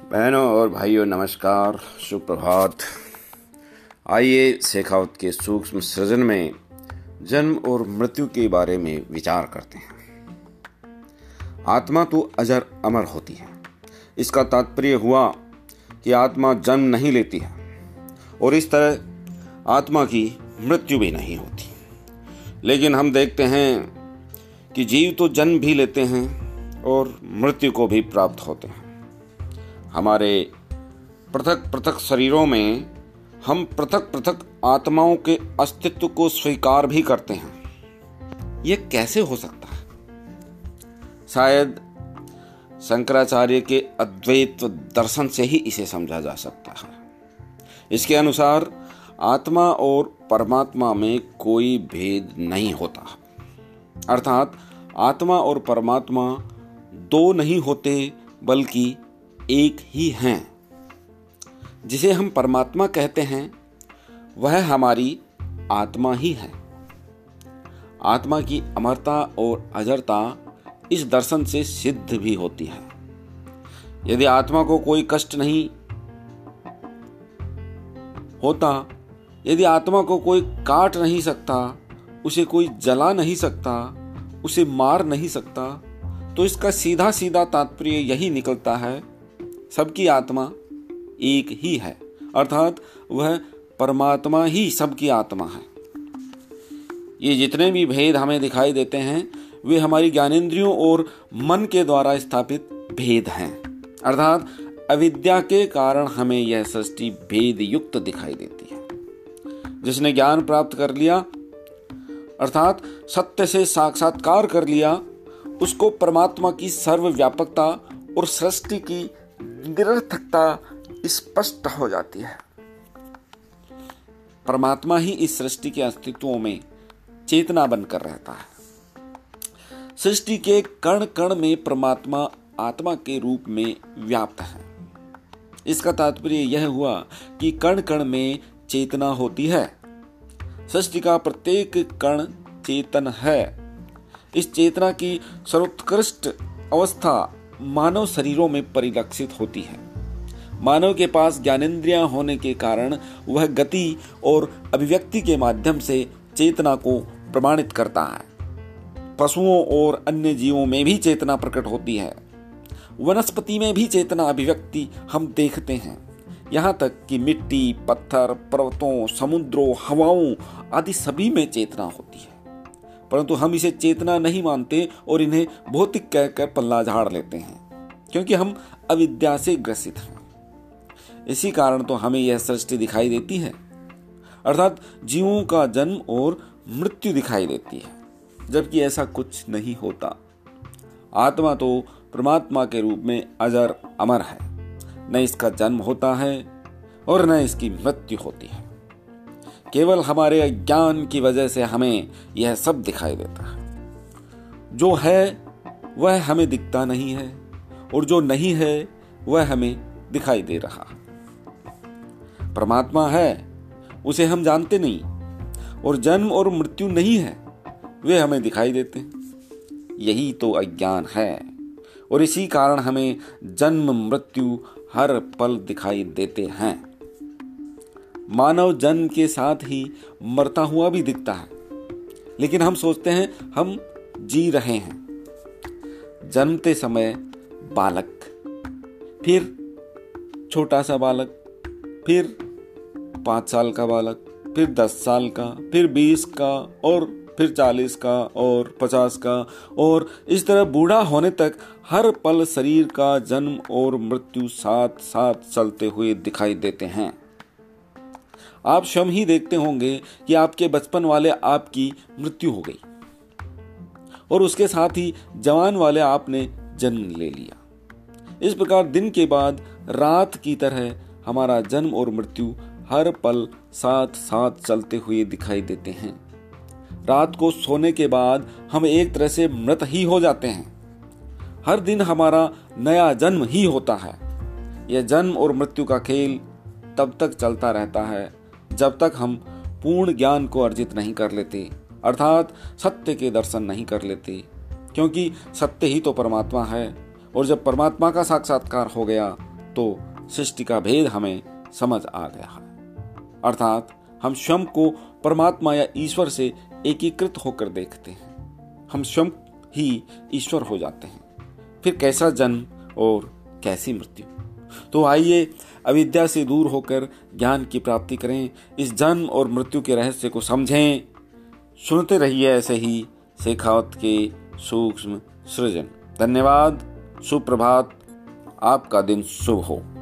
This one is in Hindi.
बहनों और भाइयों, नमस्कार, सुप्रभात। आइए शेखावत के सूक्ष्म सृजन में जन्म और मृत्यु के बारे में विचार करते हैं। आत्मा तो अजर अमर होती है। इसका तात्पर्य हुआ कि आत्मा जन्म नहीं लेती है और इस तरह आत्मा की मृत्यु भी नहीं होती। लेकिन हम देखते हैं कि जीव तो जन्म भी लेते हैं और मृत्यु को भी प्राप्त होते हैं। हमारे पृथक पृथक शरीरों में हम पृथक पृथक आत्माओं के अस्तित्व को स्वीकार भी करते हैं। यह कैसे हो सकता है? शायद शंकराचार्य के अद्वैत दर्शन से ही इसे समझा जा सकता है। इसके अनुसार आत्मा और परमात्मा में कोई भेद नहीं होता। अर्थात, आत्मा और परमात्मा दो नहीं होते, बल्कि एक ही हैं। जिसे हम परमात्मा कहते हैं, वह हमारी आत्मा ही है। आत्मा की अमरता और अजरता इस दर्शन से सिद्ध भी होती है। यदि आत्मा को कोई कष्ट नहीं होता यदि आत्मा को कोई काट नहीं सकता, उसे कोई जला नहीं सकता, उसे मार नहीं सकता तो इसका सीधा सीधा तात्पर्य यही निकलता है, सबकी आत्मा एक ही है। अर्थात वह परमात्मा ही सबकी आत्मा है। ये जितने भी भेद हमें दिखाई देते हैं, वे हमारी ज्ञानेन्द्रियों और मन के द्वारा स्थापित भेद हैं। अर्थात अविद्या के कारण हमें यह सृष्टि भेद युक्त दिखाई देती है। जिसने ज्ञान प्राप्त कर लिया, अर्थात सत्य से साक्षात्कार कर लिया, उसको परमात्मा की सर्वव्यापकता और सृष्टि की निरर्थकता स्पष्ट हो जाती है। परमात्मा ही इस सृष्टि के अस्तित्व में चेतना बनकर रहता है। सृष्टि के कण कण में परमात्मा आत्मा के रूप में व्याप्त है। इसका तात्पर्य यह हुआ कि कण कण में चेतना होती है। सृष्टि का प्रत्येक कण चेतन है। इस चेतना की सर्वोत्कृष्ट अवस्था मानव शरीरों में परिलक्षित होती है। मानव के पास ज्ञानेन्द्रियाँ होने के कारण वह गति और अभिव्यक्ति के माध्यम से चेतना को प्रमाणित करता है। पशुओं और अन्य जीवों में भी चेतना प्रकट होती है। वनस्पति में भी चेतना अभिव्यक्ति हम देखते हैं। यहाँ तक कि मिट्टी, पत्थर, पर्वतों, समुद्रों, हवाओं आदि सभी में चेतना होती है। परंतु हम इसे चेतना नहीं मानते और इन्हें भौतिक कहकर पल्ला झाड़ लेते हैं, क्योंकि हम अविद्या से ग्रसित हैं। इसी कारण तो हमें यह सृष्टि दिखाई देती है। अर्थात जीवों का जन्म और मृत्यु दिखाई देती है, जबकि ऐसा कुछ नहीं होता। आत्मा तो परमात्मा के रूप में अजर अमर है। न इसका जन्म होता है और न इसकी मृत्यु होती है। केवल हमारे अज्ञान की वजह से हमें यह सब दिखाई देता है। जो है, वह हमें दिखता नहीं है और जो नहीं है, वह हमें दिखाई दे रहा परमात्मा है, उसे हम जानते नहीं और जन्म और मृत्यु नहीं है, वे हमें दिखाई देते यही तो अज्ञान है और इसी कारण हमें जन्म, मृत्यु हर पल दिखाई देते हैं। मानव जन्म के साथ ही मरता हुआ भी दिखता है। लेकिन हम सोचते हैं, हम जी रहे हैं। जन्मते समय बालक, फिर छोटा सा बालक, फिर पाँच साल का बालक, फिर दस साल का, फिर बीस का, और फिर चालीस का और पचास का। और इस तरह बूढ़ा होने तक हर पल शरीर का जन्म और मृत्यु साथ साथ चलते हुए दिखाई देते हैं। आप स्वयं ही देखते होंगे कि आपके बचपन वाले आपकी मृत्यु हो गई। और उसके साथ ही जवान वाले आपने जन्म ले लिया। इस प्रकार दिन के बाद रात की तरह हमारा जन्म और मृत्यु हर पल साथ साथ चलते हुए दिखाई देते हैं। रात को सोने के बाद हम एक तरह से मृत ही हो जाते हैं। हर दिन हमारा नया जन्म ही होता है। यह जन्म और मृत्यु का खेल तब तक चलता रहता है, जब तक हम पूर्ण ज्ञान को अर्जित नहीं कर लेते, अर्थात सत्य के दर्शन नहीं कर लेते, क्योंकि सत्य ही तो परमात्मा है, और जब परमात्मा का साक्षात्कार हो गया तो सृष्टि का भेद हमें समझ आ गया है। अर्थात हम स्वयं को परमात्मा या ईश्वर से एकीकृत होकर देखते हैं। हम स्वयं ही ईश्वर हो जाते हैं। फिर कैसा जन्म और कैसी मृत्यु? तो आइए अविद्या से दूर होकर ज्ञान की प्राप्ति करें। इस जन्म और मृत्यु के रहस्य को समझें। सुनते रहिए ऐसे ही शेखावत के सूक्ष्म सृजन। धन्यवाद। सुप्रभात। आपका दिन शुभ हो।